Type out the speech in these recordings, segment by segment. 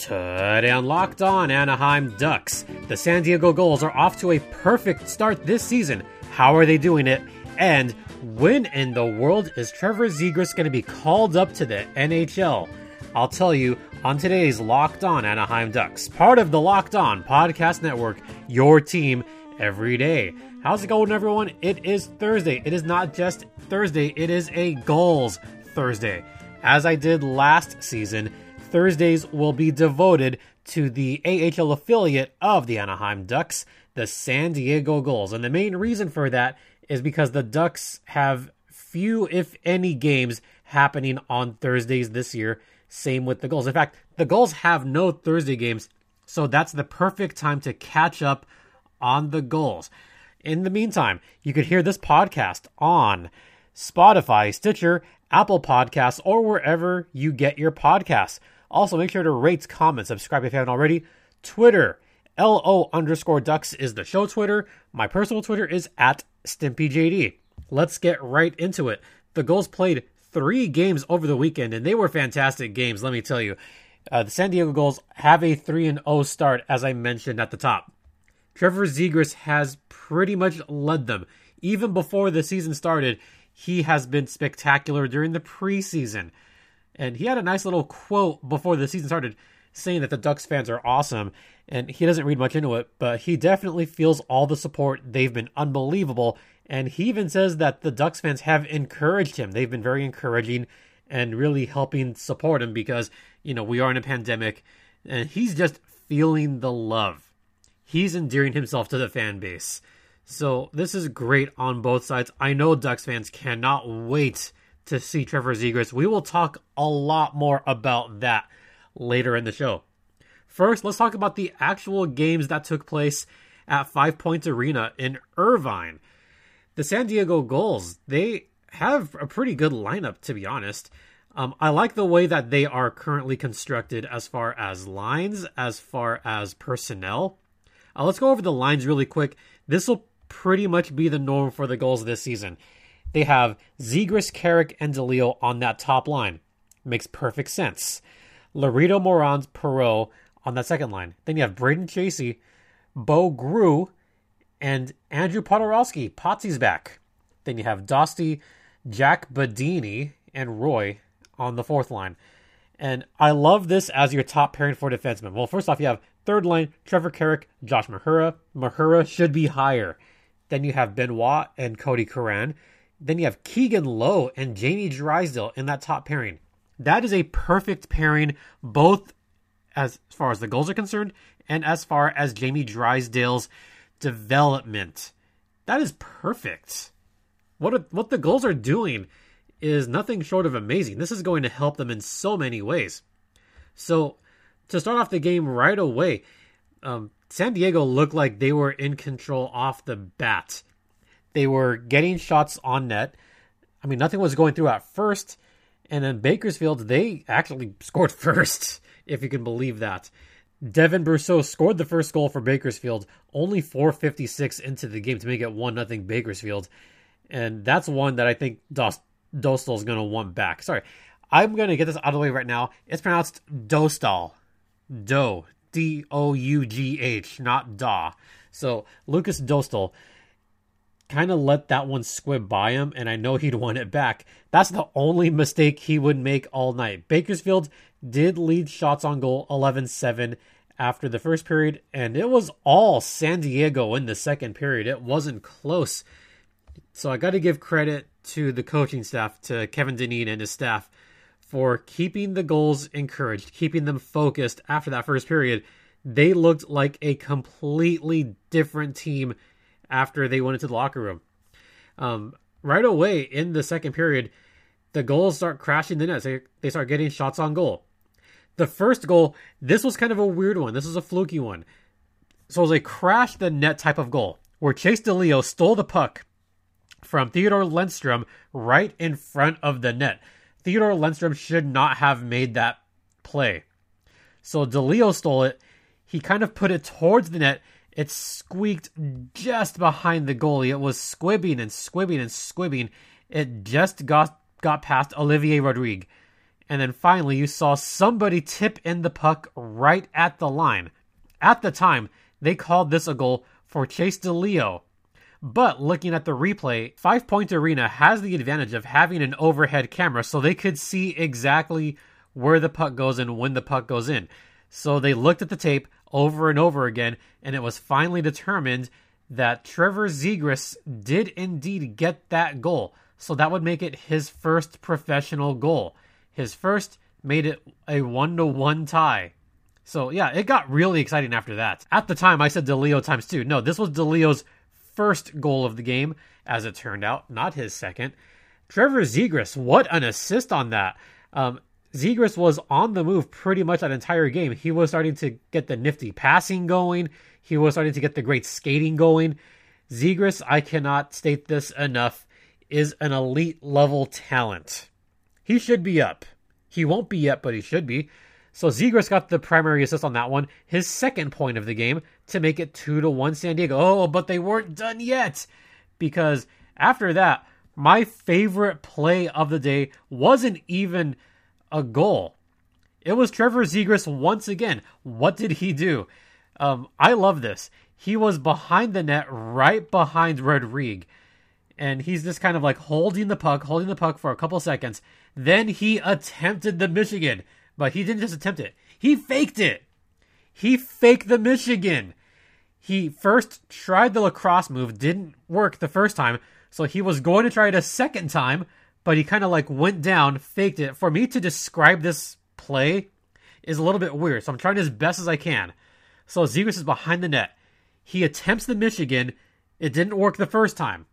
Today on Locked On Anaheim Ducks, the San Diego Gulls are off to a perfect start this season. How are they doing it? And when in the world is Trevor Zegras going to be called up to the NHL? I'll tell you on today's Locked On Anaheim Ducks, part of the Locked On Podcast Network, your team every day. How's it going, everyone? It is Thursday. It is not just Thursday, it is a Gulls Thursday. As I did last season, Thursdays will be devoted to the AHL affiliate of the Anaheim Ducks, the San Diego Gulls. And the main reason for that is because the Ducks have few, if any, games happening on Thursdays this year. Same with the Gulls. In fact, the Gulls have no Thursday games, so that's the perfect time to catch up on the Gulls. In the meantime, you could hear this podcast on Spotify, Stitcher, Apple Podcasts, or wherever you get your podcasts. Also, make sure to rate, comment, subscribe if you haven't already. Twitter, LO underscore ducks is the show Twitter. My personal Twitter is at StimpyJD. Let's get right into it. The Gulls played three games over the weekend, and they were fantastic games, let me tell you. Uh, the San Diego Gulls have a 3 and 0 start, as I mentioned at the top. Trevor Zegras has pretty much led them. Even before the season started, he has been spectacular during the preseason. And he had a nice little quote before the season started saying that the Ducks fans are awesome. And he doesn't read much into it, but he definitely feels all the support. They've been unbelievable. And he even says that the Ducks fans have encouraged him. They've been very encouraging and really helping support him because, you know, we are in a pandemic and he's just feeling the love. He's endearing himself to the fan base. So this is great on both sides. I know Ducks fans cannot wait to see Trevor Zegras. We will talk a lot more about that later in the show. First, let's talk about the actual games that took place at Five Points Arena in Irvine. The San Diego Gulls, they have a pretty good lineup, to be honest. Um, I like the way that they are currently constructed as far as lines, as far as personnel. Uh, let's go over the lines really quick. This will pretty much be the norm for the Gulls this season. They have Zegras, Carrick, and DeLeo on that top line. Makes perfect sense. Laredo Morand, Perreault on that second line. Then you have Brayden Tracey, Bo Groulx, and Andrew Poturalski. Potsy's back. Then you have Dostie, Jack Badini, and Roy on the fourth line. And I love this as your top pairing for defensemen. Well, first off, you have third line Trevor Carrick, Josh Mahura. Mahura should be higher. Then you have Benoit and Kodie Curran. Then you have Keegan Lowe and Jamie Drysdale in that top pairing. That is a perfect pairing, both as far as the Gulls are concerned and as far as Jamie Drysdale's development. That is perfect. What what the Gulls are doing is nothing short of amazing. This is going to help them in so many ways. So to start off the game right away, um, San Diego looked like they were in control off the bat. They were getting shots on net. I mean, nothing was going through at first. And then Bakersfield, they actually scored first, if you can believe that. Devin Brosseau scored the first goal for Bakersfield only 456 into the game to make it 1 0 Bakersfield. And that's one that I think Dos- Dostal is going to want back. Sorry, I'm going to get this out of the way right now. It's pronounced Dostal. Do. D O U G H, not Da. So Lukas Dostal kind of let that one squib by him, and I know he'd want it back. That's the only mistake he would make all night. Bakersfield did lead shots on goal 11 7 after the first period, and it was all San Diego in the second period. It wasn't close. So I got to give credit to the coaching staff, to Kevin Dineen and his staff, for keeping the Gulls encouraged, keeping them focused after that first period. They looked like a completely different team after they went into the locker room. Um, right away in the second period, the Gulls start crashing the nets. They, they start getting shots on goal. The first goal, this was kind of a weird one. This was a fluky one. So it was a crash the net type of goal where Chase DeLeo stole the puck from Theodor Lennström right in front of the net. Theodor Lennström should not have made that play. So DeLeo stole it. He kind of put it towards the net it squeaked just behind the goalie. It was squibbing and squibbing and squibbing. It just got got past Olivier Rodrigue. And then finally, you saw somebody tip in the puck right at the line. At the time, they called this a goal for Chase DeLeo. But looking at the replay, Five Point Arena has the advantage of having an overhead camera so they could see exactly where the puck goes and when the puck goes in. So they looked at the tape over and over again, and it was finally determined that Trevor Zegras did indeed get that goal. So that would make it his first professional goal. His first made it a one to one tie. So yeah, it got really exciting after that. At the time, I said DeLeo times two. No, this was DeLeo's first goal of the game, as it turned out, not his second. Trevor Zegras, what an assist on that. Um, Zegras was on the move pretty much that entire game. He was starting to get the nifty passing going. He was starting to get the great skating going. Zegras, I cannot state this enough, is an elite level talent. He should be up. He won't be yet, but he should be. So Zegras got the primary assist on that one, his second point of the game to make it 2 to 1 San Diego. Oh, but they weren't done yet because after that, my favorite play of the day wasn't even a goal. It was Trevor Zegras once again. What did he do? Um, I love this. He was behind the net, right behind Rodrigue, and he's just kind of like holding the puck, holding the puck for a couple seconds. Then he attempted the Michigan, but he didn't just attempt it. He faked it. He faked the Michigan. He first tried the lacrosse move, didn't work the first time, so he was going to try it a second time, but he kind of like went down, faked it. For me to describe this play is a little bit weird, so I'm trying as best as I can. So Zegras is behind the net. He attempts the Michigan. It didn't work the first time.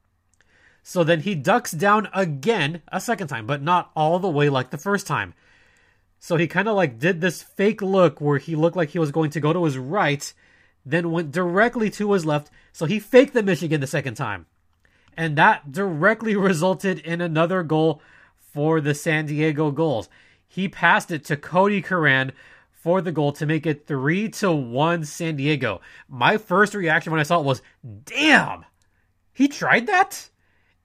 So then he ducks down again a second time, but not all the way like the first time. So he kind of like did this fake look where he looked like he was going to go to his right, then went directly to his left. So he faked the Michigan the second time and that directly resulted in another goal for the San Diego Gulls. He passed it to Kodie Curran for the goal to make it 3 to 1 San Diego. My first reaction when I saw it was, "Damn. He tried that?"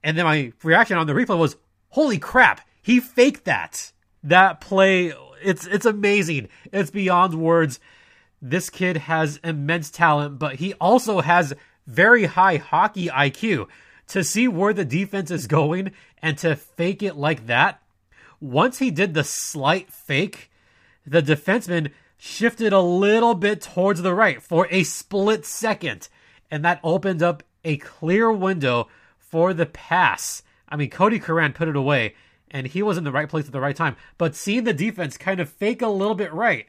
And then my reaction on the replay was, "Holy crap. He faked that." That play it's it's amazing. It's beyond words. This kid has immense talent, but he also has very high hockey IQ to see where the defense is going and to fake it like that. Once he did the slight fake, the defenseman shifted a little bit towards the right for a split second, and that opened up a clear window for the pass. I mean, Kodie Curran put it away, and he was in the right place at the right time. But seeing the defense kind of fake a little bit right,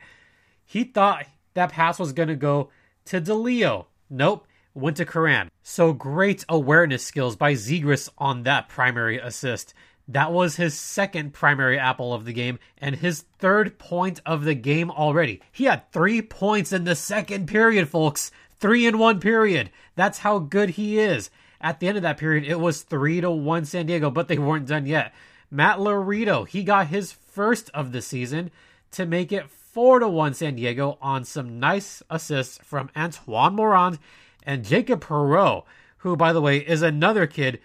he thought that pass was going to go to DeLeo. Nope went to Curran. So great awareness skills by Zegras on that primary assist. That was his second primary apple of the game and his third point of the game already. He had three points in the second period, folks. Three in one period. That's how good he is. At the end of that period, it was three to one San Diego, but they weren't done yet. Matt Laredo, he got his first of the season to make it four to one San Diego on some nice assists from Antoine Morand and Jacob Perreault, who, by the way, is another kid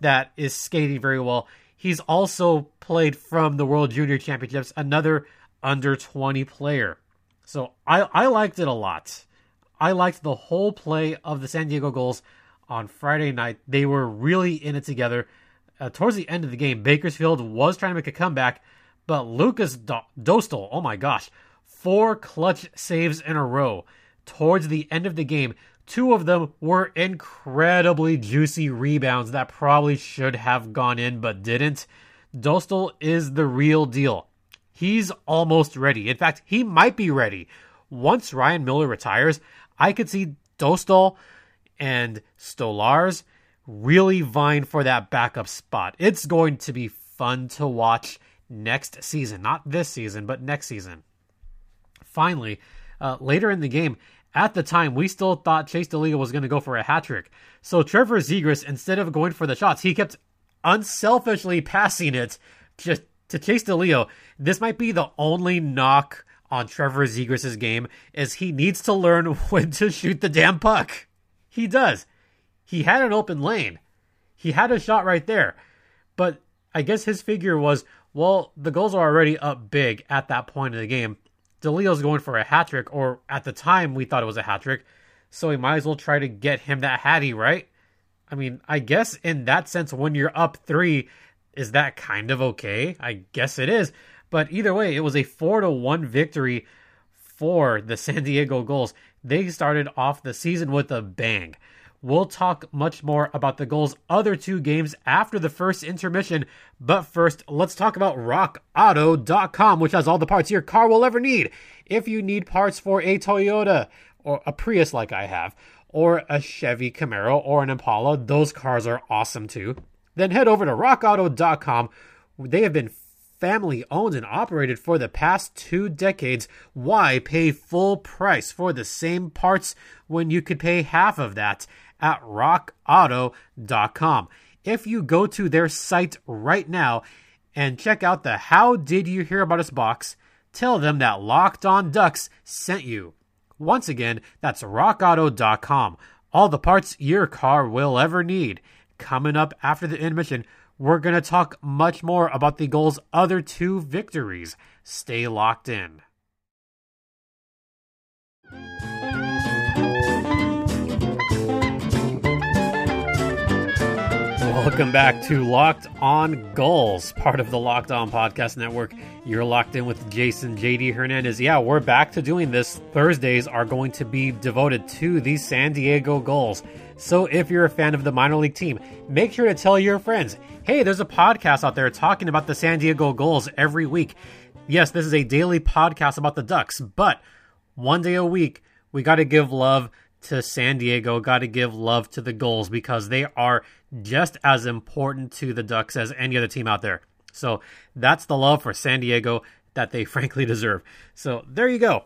that is skating very well. He's also played from the World Junior Championships, another under 20 player. So I, I liked it a lot. I liked the whole play of the San Diego Gulls on Friday night. They were really in it together. Uh, towards the end of the game, Bakersfield was trying to make a comeback, but Lukas Do- Dostal, oh my gosh, four clutch saves in a row towards the end of the game Two of them were incredibly juicy rebounds that probably should have gone in but didn't. Dostal is the real deal. He's almost ready. In fact, he might be ready. Once Ryan Miller retires, I could see Dostal and Stolarz really vying for that backup spot. It's going to be fun to watch next season. Not this season, but next season. Finally, uh, later in the game, at the time, we still thought Chase DeLeo was going to go for a hat trick. So Trevor Zegras, instead of going for the shots, he kept unselfishly passing it just to Chase DeLeo. This might be the only knock on Trevor Zegras' game is he needs to learn when to shoot the damn puck. He does. He had an open lane. He had a shot right there. But I guess his figure was Well, the Gulls are already up big at that point in the game. DeLeo's going for a hat trick, or at the time we thought it was a hat trick, so we might as well try to get him that hattie, right? I mean, I guess in that sense, when you're up three, is that kind of okay? I guess it is. But either way, it was a four to one victory for the San Diego Gulls. They started off the season with a bang. We'll talk much more about the Gulls other two games after the first intermission. But first, let's talk about RockAuto.com, which has all the parts your car will ever need. If you need parts for a Toyota or a Prius, like I have, or a Chevy Camaro or an Impala, those cars are awesome too. Then head over to RockAuto.com. They have been family owned and operated for the past two decades. Why pay full price for the same parts when you could pay half of that? At rockauto.com. If you go to their site right now and check out the How Did You Hear About Us box, tell them that Locked On Ducks sent you. Once again, that's rockauto.com. All the parts your car will ever need. Coming up after the intermission, we're going to talk much more about the Gulls' other two victories. Stay locked in. Welcome back to Locked On Gulls, part of the Locked On Podcast Network. You're locked in with Jason JD Hernandez. Yeah, we're back to doing this. Thursdays are going to be devoted to the San Diego Gulls. So if you're a fan of the minor league team, make sure to tell your friends hey, there's a podcast out there talking about the San Diego Gulls every week. Yes, this is a daily podcast about the Ducks, but one day a week, we got to give love to San Diego, got to give love to the Gulls because they are just as important to the Ducks as any other team out there. So that's the love for San Diego that they frankly deserve. So there you go.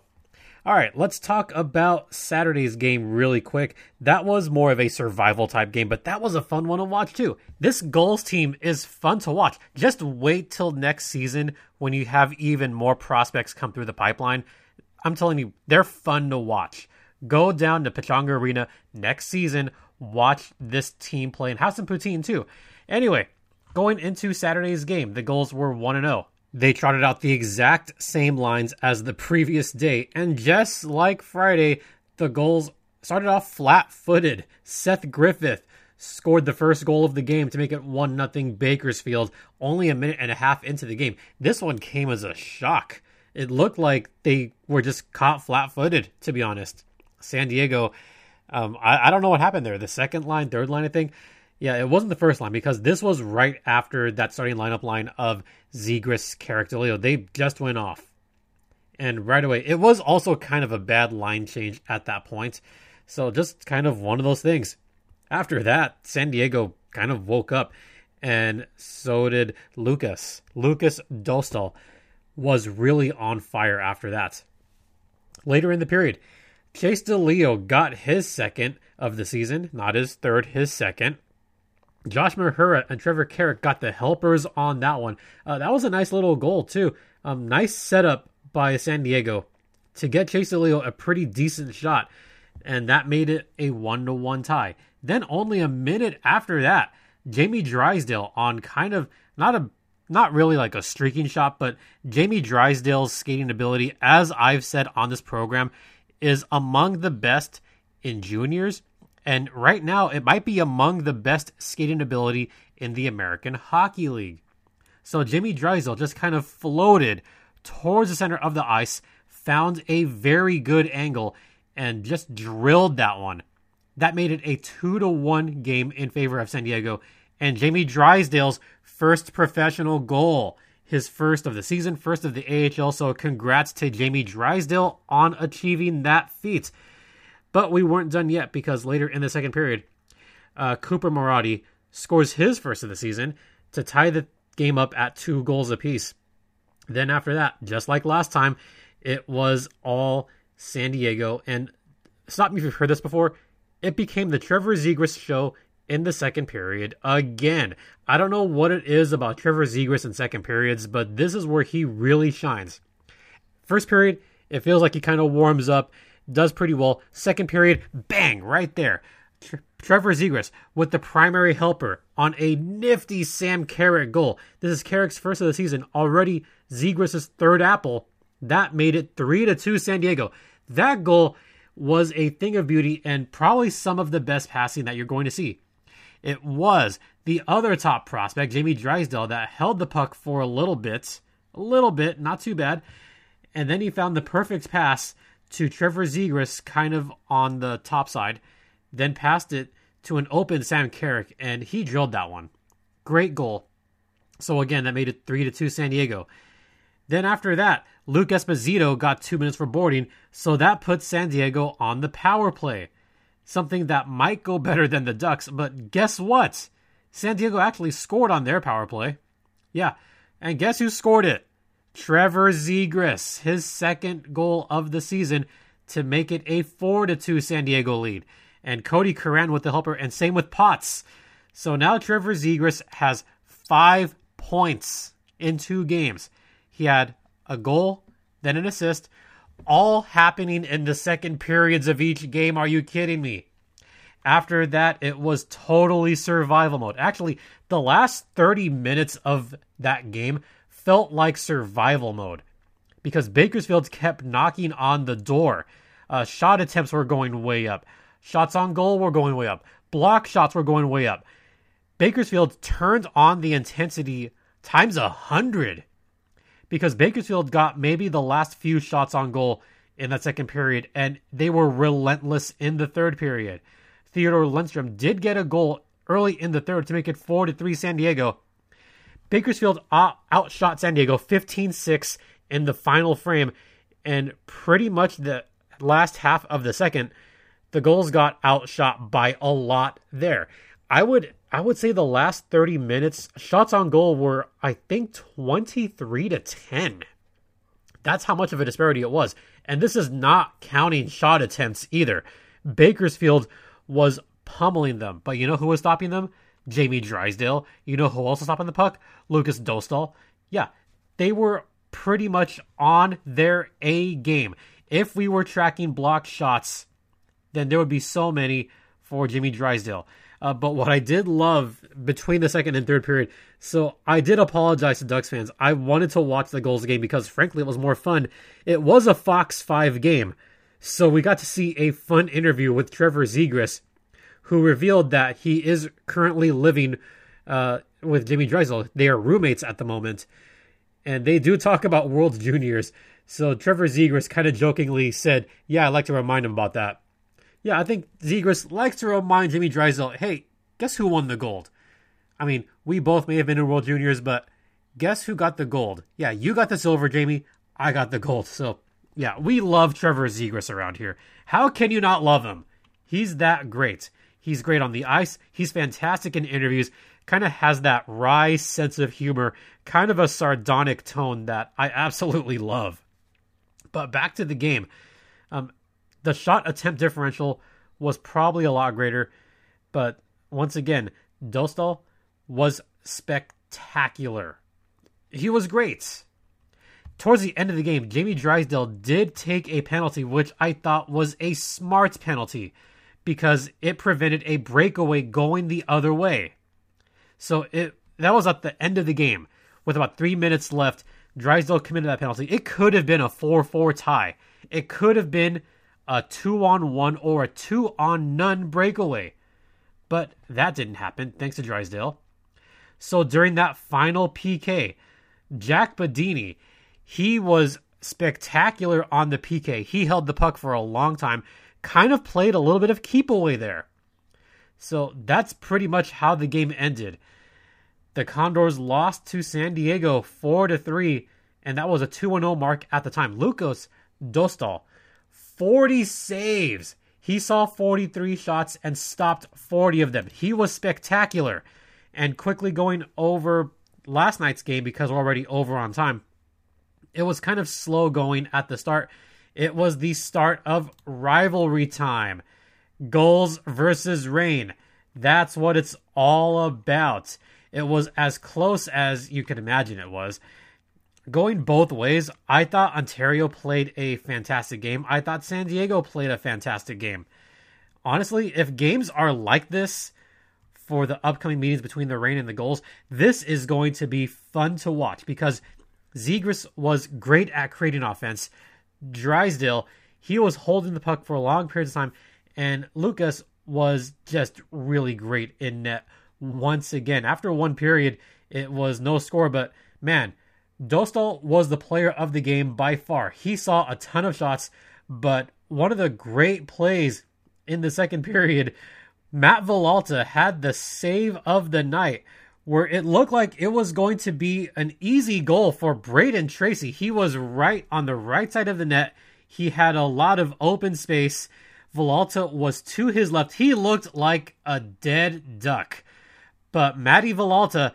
All right, let's talk about Saturday's game really quick. That was more of a survival type game, but that was a fun one to watch too. This Gulls team is fun to watch. Just wait till next season when you have even more prospects come through the pipeline. I'm telling you, they're fun to watch. Go down to Pechanga Arena next season, watch this team play, and have some poutine too. Anyway, going into Saturday's game, the Gulls were 1 0. They trotted out the exact same lines as the previous day, and just like Friday, the Gulls started off flat footed. Seth Griffith scored the first goal of the game to make it 1 0 Bakersfield only a minute and a half into the game. This one came as a shock. It looked like they were just caught flat footed, to be honest. San Diego, um, I, I don't know what happened there. The second line, third line, I think. Yeah, it wasn't the first line because this was right after that starting lineup line of Zegras, Carrick, DeLeo. They just went off. And right away, it was also kind of a bad line change at that point. So just kind of one of those things. After that, San Diego kind of woke up, and so did Lukas. Lukas Dostal was really on fire after that. Later in the period, Chase DeLeo got his second of the season, not his third, his second. Josh Mahura and Trevor Carrick got the helpers on that one. Uh, that was a nice little goal, too. Um, nice setup by San Diego to get Chase DeLeo a pretty decent shot, and that made it a one to one tie. Then, only a minute after that, Jamie Drysdale on kind of not a not really like a streaking shot, but Jamie Drysdale's skating ability, as I've said on this program, is among the best in juniors. And right now, it might be among the best skating ability in the American Hockey League. So Jimmy Drysdale just kind of floated towards the center of the ice, found a very good angle, and just drilled that one. That made it a two to one game in favor of San Diego, and Jamie Drysdale's first professional goal his first of the season, first of the AHL. So congrats to Jamie Drysdale on achieving that feat. But we weren't done yet because later in the second period, uh, Cooper Marody scores his first of the season to tie the game up at two goals apiece. Then after that, just like last time, it was all San Diego. And stop me if you've heard this before. It became the Trevor Zegras show in the second period again. I don't know what it is about Trevor Zegras in second periods, but this is where he really shines. First period, it feels like he kind of warms up, does pretty well. Second period, bang, right there. Tre- Trevor Zegras with the primary helper on a nifty Sam Carrick goal. This is Carrick's first of the season. Already Zegras' third apple. That made it 3 to 2 San Diego. That goal was a thing of beauty and probably some of the best passing that you're going to see. It was the other top prospect, Jamie Drysdale, that held the puck for a little bit, a little bit, not too bad. And then he found the perfect pass to Trevor Zegras, kind of on the top side, then passed it to an open Sam Carrick, and he drilled that one. Great goal. So again, that made it three to two San Diego. Then after that, Luke Esposito got two minutes for boarding, so that puts San Diego on the power play. Something that might go better than the Ducks, but guess what? San Diego actually scored on their power play. Yeah, and guess who scored it? Trevor Zegras, his second goal of the season to make it a 4 to 2 San Diego lead. And Kodie Curran with the helper, and same with Potts. So now Trevor Zegras has five points in two games. He had a goal, then an assist, all happening in the second periods of each game. Are you kidding me? After that, it was totally survival mode. Actually, the last 30 minutes of that game felt like survival mode because Bakersfield kept knocking on the door. Uh, shot attempts were going way up. Shots on goal were going way up. Block shots were going way up. Bakersfield turned on the intensity times a hundred because Bakersfield got maybe the last few shots on goal in that second period, and they were relentless in the third period. Theodor Lennström did get a goal early in the third to make it 4 to 3 San Diego, Bakersfield outshot San Diego 15 6 in the final frame, and pretty much the last half of the second, the Gulls got outshot by a lot there. I would I would say the last 30 minutes shots on goal were I think 23 to 10. That's how much of a disparity it was. And this is not counting shot attempts either. Bakersfield was pummeling them, but you know who was stopping them? Jamie Drysdale. You know who else was stopping the puck? Lukas Dostal. Yeah, they were pretty much on their A game. If we were tracking block shots, then there would be so many for Jimmy Drysdale. Uh, but what I did love between the second and third period, so I did apologize to Ducks fans. I wanted to watch the Gulls game because, frankly, it was more fun. It was a Fox 5 game, so we got to see a fun interview with Trevor Zegras who revealed that he is currently living uh, with Jimmy Drysdale. They are roommates at the moment, and they do talk about World Juniors. So Trevor Zegras kind of jokingly said, "Yeah, I'd like to remind him about that." Yeah, I think Zegras likes to remind Jimmy Drysdale, "Hey, guess who won the gold?" I mean, we both may have been in World Juniors, but guess who got the gold? Yeah, you got the silver, Jamie. I got the gold. So, yeah, we love Trevor Zegras around here. How can you not love him? He's that great. He's great on the ice. He's fantastic in interviews. Kind of has that wry sense of humor, kind of a sardonic tone that I absolutely love. But back to the game. Um, the shot attempt differential was probably a lot greater, but once again, Dostal was spectacular. He was great. Towards the end of the game, Jamie Drysdale did take a penalty, which I thought was a smart penalty because it prevented a breakaway going the other way. So it that was at the end of the game with about three minutes left. Drysdale committed that penalty. It could have been a 4 4 tie. It could have been a 2 on 1 or a 2 on none breakaway. But that didn't happen, thanks to Drysdale. So during that final PK, Jack Badini, he was spectacular on the PK. He held the puck for a long time kind of played a little bit of keep away there. So that's pretty much how the game ended. The Condors lost to San Diego 4 to 3 and that was a 2-0 mark at the time. Lukas Dostal 40 saves. He saw 43 shots and stopped 40 of them. He was spectacular. And quickly going over last night's game because we're already over on time. It was kind of slow going at the start it was the start of rivalry time. Gulls versus Reign. That's what it's all about. It was as close as you could imagine it was. Going both ways, I thought Ontario played a fantastic game. I thought San Diego played a fantastic game. honestly, if games are like this for the upcoming meetings between the Reign and the Gulls, this is going to be fun to watch because Zegras was great at creating offense. Drysdale, he was holding the puck for long periods of time, and Lukas was just really great in net once again. After one period, it was no score, but man, Dostal was the player of the game by far. He saw a ton of shots, but one of the great plays in the second period, Matt Villalta had the save of the night where it looked like it was going to be an easy goal for Brayden Tracey. He was right on the right side of the net. He had a lot of open space. Villalta was to his left. He looked like a dead duck. But Matty Villalta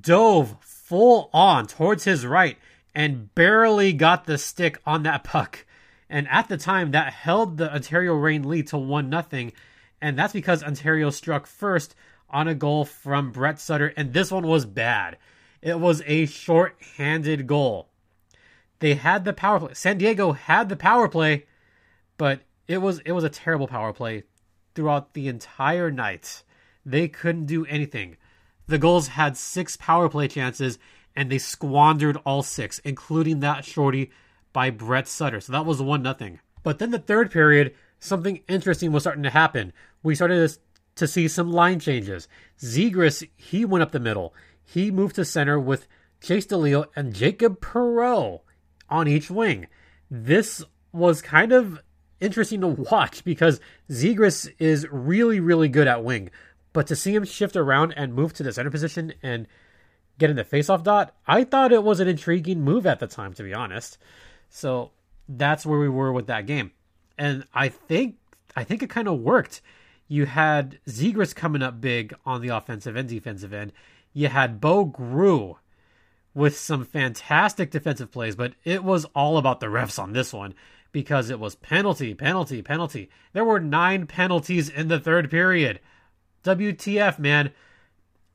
dove full on towards his right and barely got the stick on that puck. And at the time, that held the Ontario Reign lead to 1 0. And that's because Ontario struck first on a goal from Brett Sutter, and this one was bad. It was a short-handed goal. They had the power play. San Diego had the power play, but it was it was a terrible power play throughout the entire night. They couldn't do anything. The Gulls had six power play chances, and they squandered all six, including that shorty by Brett Sutter. So that was one nothing. But then the third period, something interesting was starting to happen. We started to see some line changes. Zegras, he went up the middle. He moved to center with Chase DeLeo and Jacob Perreault on each wing. This was kind of interesting to watch because Zegras is really, really good at wing. But to see him shift around and move to the center position and get in the faceoff dot, I thought it was an intriguing move at the time, to be honest. So that's where we were with that game. And I think I think it kind of worked you had Zegras coming up big on the offensive and defensive end. You had Bo Groulx with some fantastic defensive plays, but it was all about the refs on this one because it was penalty, penalty, penalty. There were nine penalties in the third period. WTF, man.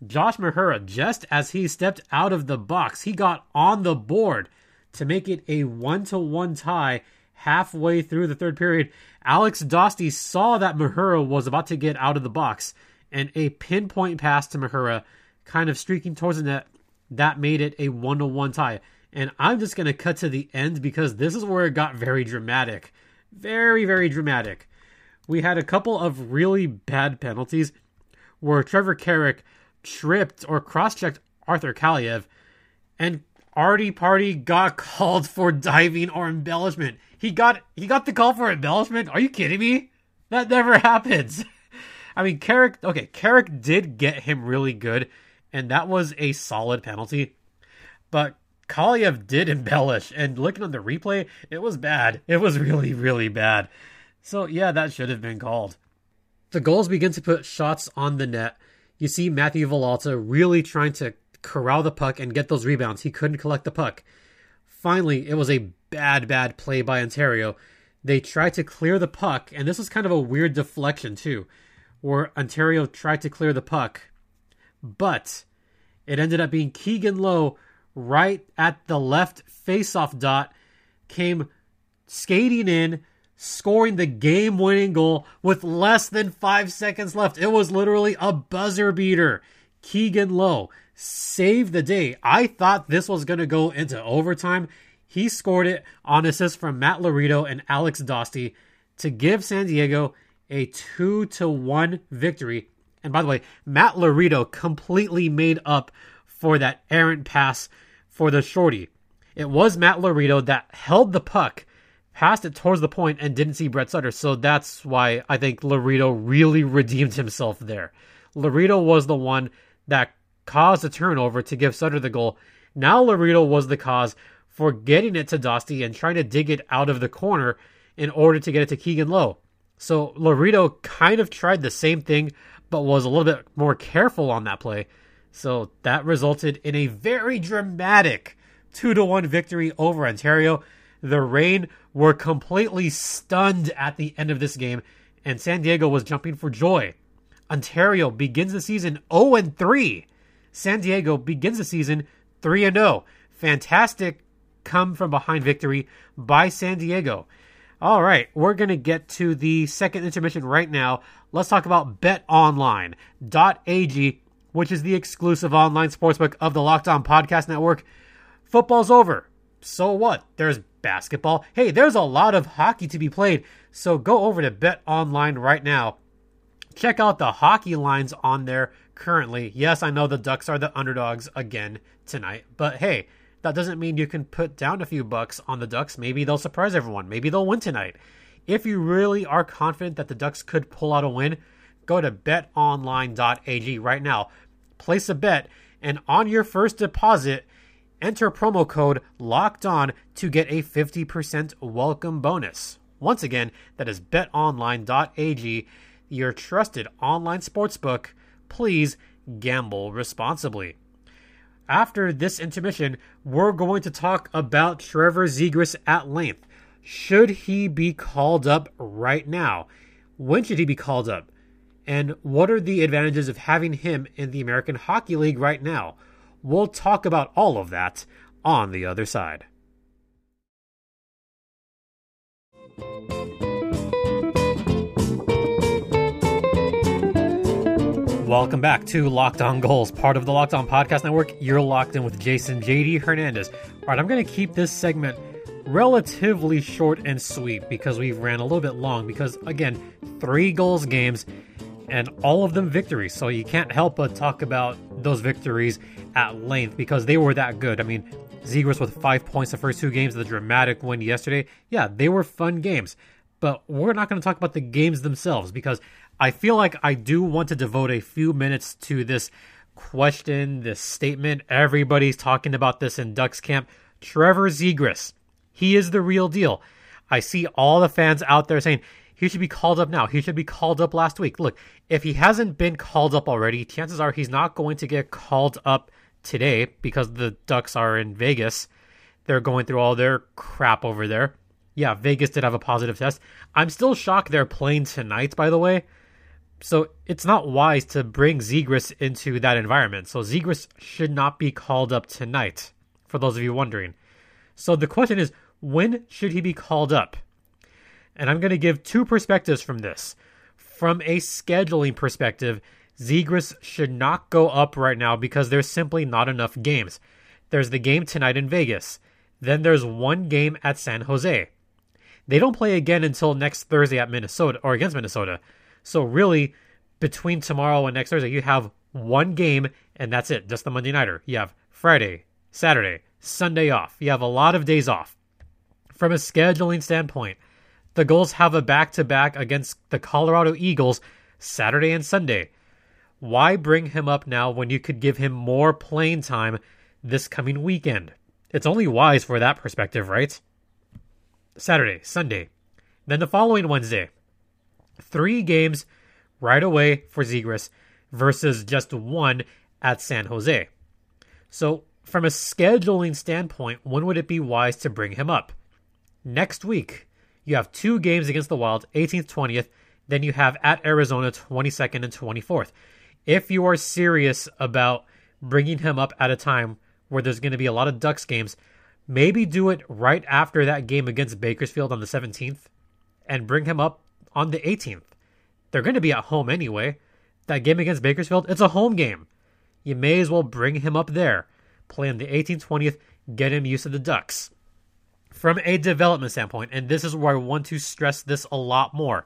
Josh Mahura, just as he stepped out of the box, he got on the board to make it a one to one tie halfway through the third period. Alex Dostie saw that Mahura was about to get out of the box, and a pinpoint pass to Mahura, kind of streaking towards the net, that made it a one to one tie. And I'm just going to cut to the end because this is where it got very dramatic. Very, very dramatic. We had a couple of really bad penalties where Trevor Carrick tripped or cross checked Arthur Kaliyev, and Artie Party got called for diving or embellishment. He got he got the call for embellishment. Are you kidding me? That never happens. I mean, Carrick. Okay, Carrick did get him really good, and that was a solid penalty. But Kaliyev did embellish, and looking on the replay, it was bad. It was really, really bad. So yeah, that should have been called. The Gulls begin to put shots on the net. You see Matthew Villalta really trying to corral the puck and get those rebounds. He couldn't collect the puck. Finally, it was a bad, bad play by Ontario. They tried to clear the puck, and this was kind of a weird deflection, too, where Ontario tried to clear the puck, but it ended up being Keegan Lowe right at the left faceoff dot, came skating in, scoring the game winning goal with less than five seconds left. It was literally a buzzer beater. Keegan Lowe saved the day. I thought this was going to go into overtime. He scored it on assist from Matt Laredo and Alex Dostie to give San Diego a 2 to 1 victory. And by the way, Matt Laredo completely made up for that errant pass for the shorty. It was Matt Laredo that held the puck, passed it towards the point, and didn't see Brett Sutter. So that's why I think Laredo really redeemed himself there. Laredo was the one that caused a turnover to give Sutter the goal. Now Laredo was the cause for getting it to Dostie and trying to dig it out of the corner in order to get it to Keegan Lowe. So Laredo kind of tried the same thing, but was a little bit more careful on that play. So that resulted in a very dramatic 2 to 1 victory over Ontario. The Reign were completely stunned at the end of this game, and San Diego was jumping for joy. Ontario begins the season 0 and 3 San Diego begins the season 3 and 0. Fantastic come from behind victory by San Diego. All right, we're going to get to the second intermission right now. Let's talk about betonline.ag, which is the exclusive online sportsbook of the Locked On Podcast Network. Football's over. So what? There's basketball. Hey, there's a lot of hockey to be played. So go over to BetOnline right now. Check out the hockey lines on there currently. Yes, I know the Ducks are the underdogs again tonight, but hey, that doesn't mean you can put down a few bucks on the Ducks. Maybe they'll surprise everyone. Maybe they'll win tonight. If you really are confident that the Ducks could pull out a win, go to betonline.ag right now. Place a bet, and on your first deposit, enter promo code locked on to get a 50% welcome bonus. Once again, that is betonline.ag, your trusted online sportsbook. Please gamble responsibly. After this intermission, we're going to talk about Trevor Zegras at length. Should he be called up right now? When should he be called up? And what are the advantages of having him in the American Hockey League right now? We'll talk about all of that on the other side. Welcome back to Locked On Gulls, part of the Locked On Podcast Network. You're locked in with Jason JD Hernandez. All right, I'm going to keep this segment relatively short and sweet because we've ran a little bit long. Because, again, three Gulls games and all of them victories. So you can't help but talk about those victories at length because they were that good. I mean, Zegras with five points the first two games, the dramatic win yesterday. Yeah, they were fun games. But we're not going to talk about the games themselves because I feel like I do want to devote a few minutes to this question, this statement. Everybody's talking about this in Ducks camp. Trevor Zegras, he is the real deal. I see all the fans out there saying he should be called up now. He should be called up last week. Look, if he hasn't been called up already, chances are he's not going to get called up today because the Ducks are in Vegas. They're going through all their crap over there. Yeah, Vegas did have a positive test. I'm still shocked they're playing tonight, by the way. So it's not wise to bring Zegras into that environment. So Zegras should not be called up tonight, for those of you wondering. So the question is, when should he be called up? And I'm going to give two perspectives from this. From a scheduling perspective, Zegras should not go up right now because there's simply not enough games. There's the game tonight in Vegas. Then there's one game at San Jose. They don't play again until next Thursday at Minnesota or against Minnesota. So really, between tomorrow and next Thursday, you have one game, and that's it. Just the Monday nighter. You have Friday, Saturday, Sunday off. You have a lot of days off. From a scheduling standpoint, the Gulls have a back to back against the Colorado Eagles Saturday and Sunday. Why bring him up now when you could give him more playing time this coming weekend? It's only wise for that perspective, right? Saturday, Sunday. Then the following Wednesday, three games right away for Zegras versus just one at San Jose. So, from a scheduling standpoint, when would it be wise to bring him up? Next week, you have two games against the Wild, 18th, 20th. Then you have at Arizona, 22nd and 24th. If you are serious about bringing him up at a time where there's going to be a lot of Ducks games, maybe do it right after that game against Bakersfield on the 17th and bring him up on the 18th. They're going to be at home anyway. That game against Bakersfield, it's a home game. You may as well bring him up there. Play on the 18th, 20th, get him used to the Ducks. From a development standpoint, and this is where I want to stress this a lot more.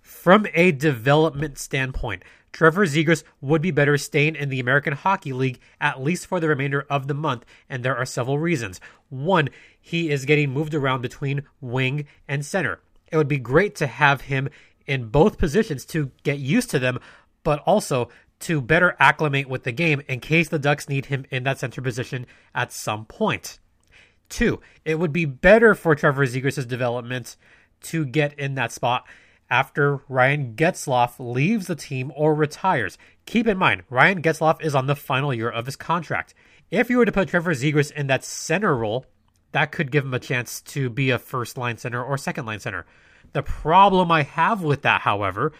From a development standpoint, Trevor Zegras would be better staying in the American Hockey League at least for the remainder of the month, and there are several reasons. One, he is getting moved around between wing and center. It would be great to have him in both positions to get used to them, but also to better acclimate with the game in case the Ducks need him in that center position at some point. Two, it would be better for Trevor Zegras' development to get in that spot after Ryan Getzlaf leaves the team or retires. Keep in mind, Ryan Getzlaf is on the final year of his contract. If you were to put Trevor Zegras in that center role, that could give him a chance to be a first line center or second line center. The problem I have with that, however,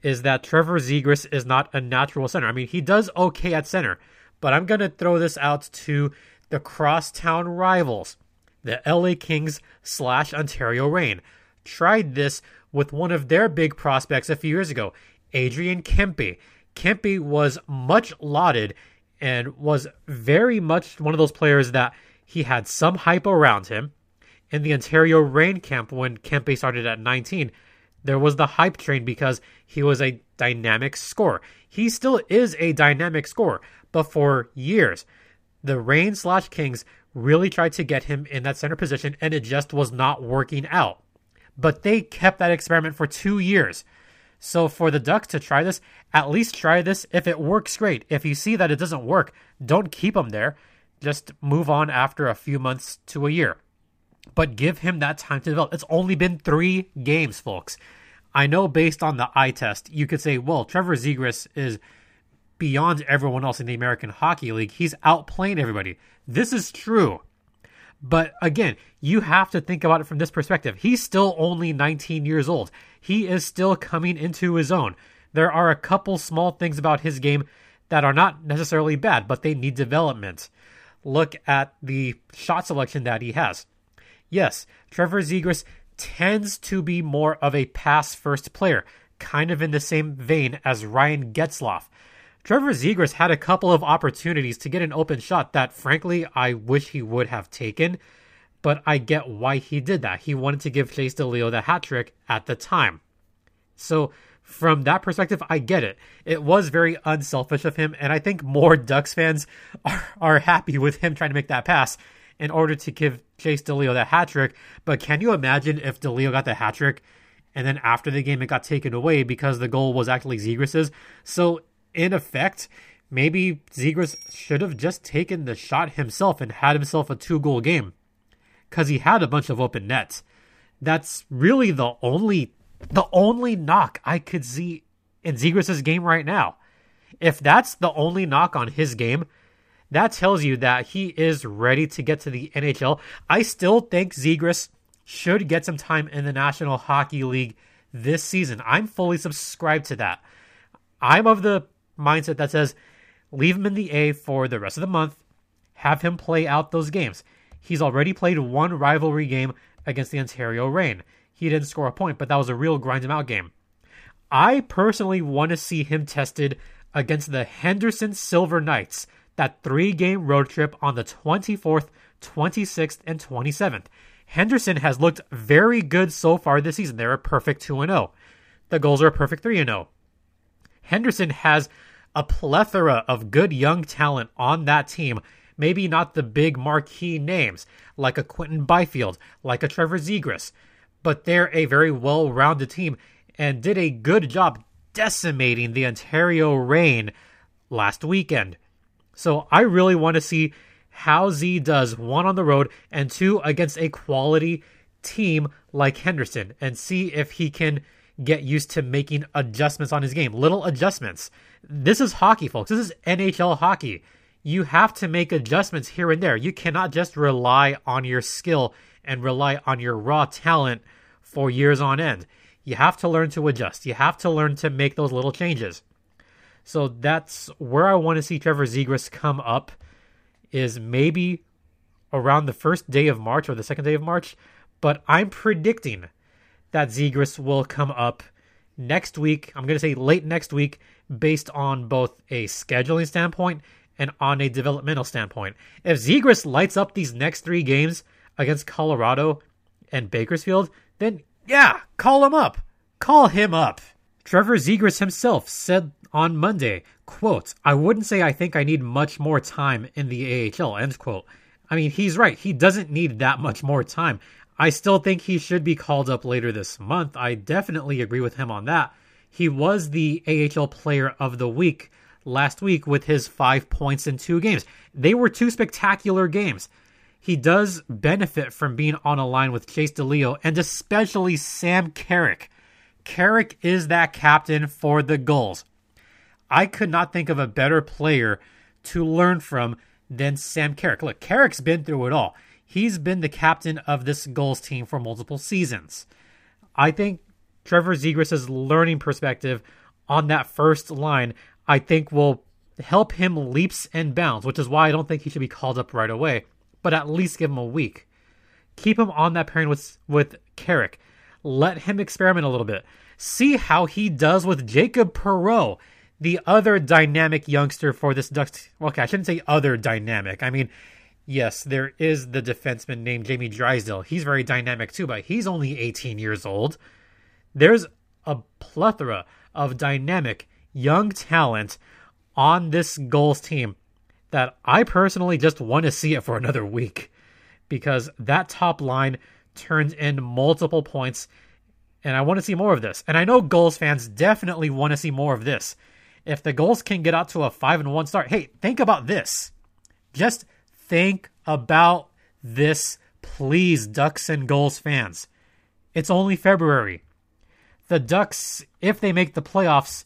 is that Trevor Zegras is not a natural center. I mean, he does okay at center, but I'm going to throw this out to the crosstown rivals, the LA Kings slash Ontario Reign. tried this with one of their big prospects a few years ago, Adrian Kempe. Kempe was much lauded and was very much one of those players that he had some hype around him. In the Ontario Reign camp, when Kempe started at 19, there was the hype train because he was a dynamic scorer. He still is a dynamic scorer, but for years, the Reign slash Kings really tried to get him in that center position, and it just was not working out. But they kept that experiment for two years. So for the Ducks to try this, at least try this. If it works, great. If you see that it doesn't work, don't keep him there. Just move on after a few months to a year. But give him that time to develop. It's only been three games, folks. I know based on the eye test, you could say, well, Trevor Zegras is beyond everyone else in the American Hockey League. He's outplaying everybody. This is true. But again, you have to think about it from this perspective. He's still only 19 years old. He is still coming into his own. There are a couple small things about his game that are not necessarily bad, but they need development. Look at the shot selection that he has. Yes, Trevor Zegras tends to be more of a pass first player, kind of in the same vein as Ryan Getzlaf. Trevor Zegras had a couple of opportunities to get an open shot that, frankly, I wish he would have taken, but I get why he did that. He wanted to give Chase DeLeo the hat trick at the time. So, from that perspective, I get it. It was very unselfish of him, and I think more Ducks fans are, are happy with him trying to make that pass in order to give Chase DeLeo that hat trick. But can you imagine if DeLeo got the hat trick and then after the game it got taken away because the goal was actually Zegras's? So in effect, maybe Zegras should have just taken the shot himself and had himself a two goal game because he had a bunch of open nets. That's really the only the only knock I could see in Zegras's game right now. If that's the only knock on his game, that tells you that he is ready to get to the NHL. I still think Zegras should get some time in the National Hockey League this season. I'm fully subscribed to that. I'm of the mindset that says leave him in the A for the rest of the month, have him play out those games. He's already played one rivalry game against the Ontario Reign. He didn't score a point, but that was a real grind him out game. I personally want to see him tested against the Henderson Silver Knights, that three game road trip on the 24th, 26th, and 27th. Henderson has looked very good so far this season. They're a perfect 2 0. The Gulls are a perfect 3 0. Henderson has a plethora of good young talent on that team. Maybe not the big marquee names like a Quinton Byfield, like a Trevor Zegras, but they're a very well rounded team and did a good job decimating the Ontario Reign last weekend. So I really want to see how Z does one on the road and two against a quality team like Henderson and see if he can get used to making adjustments on his game. Little adjustments. This is hockey, folks. This is NHL hockey. You have to make adjustments here and there. You cannot just rely on your skill and rely on your raw talent for years on end. You have to learn to adjust. You have to learn to make those little changes. So that's where I want to see Trevor Zegras come up is maybe around the first day of March or the second day of March. But I'm predicting that Zegras will come up next week. I'm going to say late next week based on both a scheduling standpoint and on a developmental standpoint. If Zegras lights up these next three games against Colorado and Bakersfield, then yeah, call him up. Call him up. Trevor Zegras himself said on Monday, quote, I wouldn't say I think I need much more time in the AHL, end quote. I mean, he's right. He doesn't need that much more time. I still think he should be called up later this month. I definitely agree with him on that. He was the AHL player of the week last week with his five points in two games. They were two spectacular games. He does benefit from being on a line with Chase DeLeo and especially Sam Carrick. Carrick is that captain for the Gulls. I could not think of a better player to learn from than Sam Carrick. Look, Carrick's been through it all he's been the captain of this Gulls team for multiple seasons. I think Trevor Zegras' learning perspective on that first line, I think will help him leaps and bounds, which is why I don't think he should be called up right away, but at least give him a week. Keep him on that pairing with with Carrick. Let him experiment a little bit. See how he does with Jacob Perreault, the other dynamic youngster for this Ducks. Okay, I shouldn't say other dynamic. I mean, yes, there is the defenseman named Jamie Drysdale. He's very dynamic too, but he's only 18 years old. There's a plethora of dynamic young talent on this Gulls team that I personally just want to see it for another week because that top line turns in multiple points and I want to see more of this. And I know Gulls fans definitely want to see more of this. If the Gulls can get out to a 5 and 1 start, hey, think about this. Just think about this, please, Ducks and Gulls fans. It's only February. The Ducks, if they make the playoffs,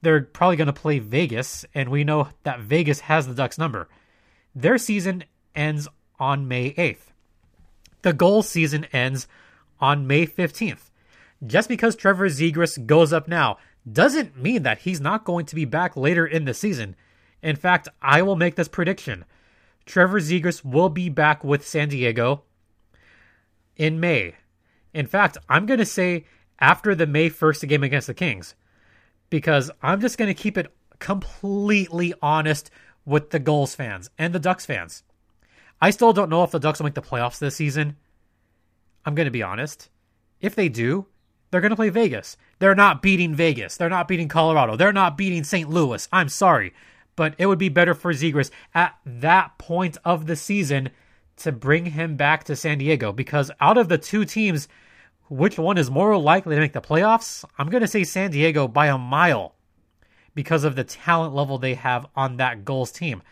they're probably going to play Vegas, and we know that Vegas has the Ducks number. Their season ends on May 8th. The goal season ends on May 15th. Just because Trevor Zegras goes up now doesn't mean that he's not going to be back later in the season. In fact, I will make this prediction. Trevor Zegras will be back with San Diego in May. In fact, I'm going to say after the May 1st game against the Kings because I'm just going to keep it completely honest with the Gulls fans and the Ducks fans. I still don't know if the Ducks will make the playoffs this season. I'm going to be honest. If they do, they're going to play Vegas. They're not beating Vegas. They're not beating Colorado. They're not beating St. Louis. I'm sorry. But it would be better for Zegras at that point of the season to bring him back to San Diego because out of the two teams which one is more likely to make the playoffs? I'm going to say San Diego by a mile because of the talent level they have on that Gulls team.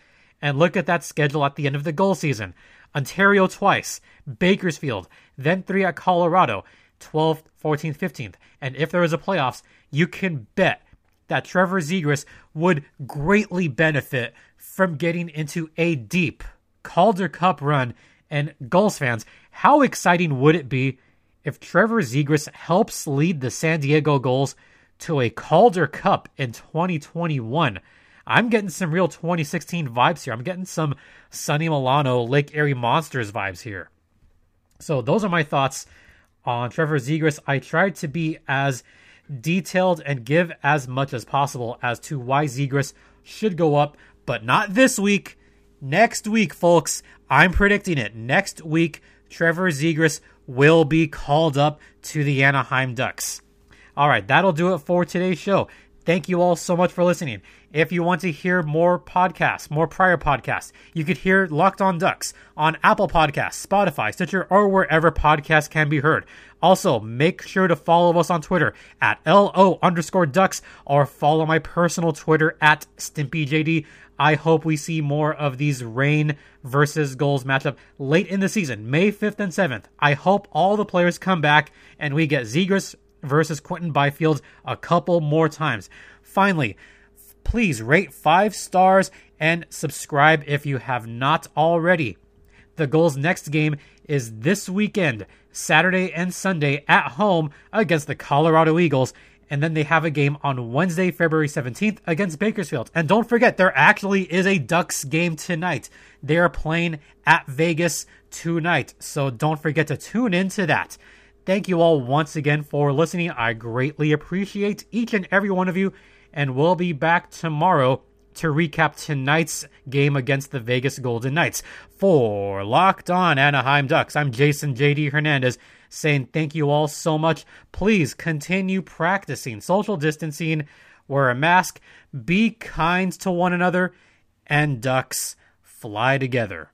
And look at that schedule at the end of the goal season Ontario twice, Bakersfield, then three at Colorado, 12th, 14th, 15th. And if there is a playoffs, you can bet that Trevor Zegras would greatly benefit from getting into a deep Calder Cup run. And Gulls fans, how exciting would it be if Trevor Zegras helps lead the San Diego Gulls to a Calder Cup in 2021. I'm getting some real 2016 vibes here. I'm getting some Sonny Milano, Lake Erie Monsters vibes here. So those are my thoughts on Trevor Zegras. I tried to be as detailed and give as much as possible as to why Zegras should go up, but not this week. Next week, folks. I'm predicting it. Next week, Trevor Zegras will be called up to the Anaheim Ducks. All right, that'll do it for today's show. Thank you all so much for listening. If you want to hear more podcasts, more prior podcasts, you could hear Locked On Ducks on Apple Podcasts, Spotify, Stitcher, or wherever podcasts can be heard. Also, make sure to follow us on Twitter at LO underscore ducks or follow my personal Twitter at StimpyJD. I hope we see more of these Reign versus Gulls matchup late in the season, May 5th and 7th. I hope all the players come back and we get Zegras versus Quinton Byfield a couple more times. Finally, please rate five stars and subscribe if you have not already. The Gulls' next game is this weekend, Saturday and Sunday at home against the Colorado Eagles and then they have a game on Wednesday, February 17th against Bakersfield. And don't forget, there actually is a Ducks game tonight. They are playing at Vegas tonight. So don't forget to tune into that. Thank you all once again for listening. I greatly appreciate each and every one of you. And we'll be back tomorrow to recap tonight's game against the Vegas Golden Knights. For Locked On Anaheim Ducks, I'm Jason JD Hernandez saying thank you all so much. Please continue practicing social distancing, wear a mask, be kind to one another, and ducks fly together.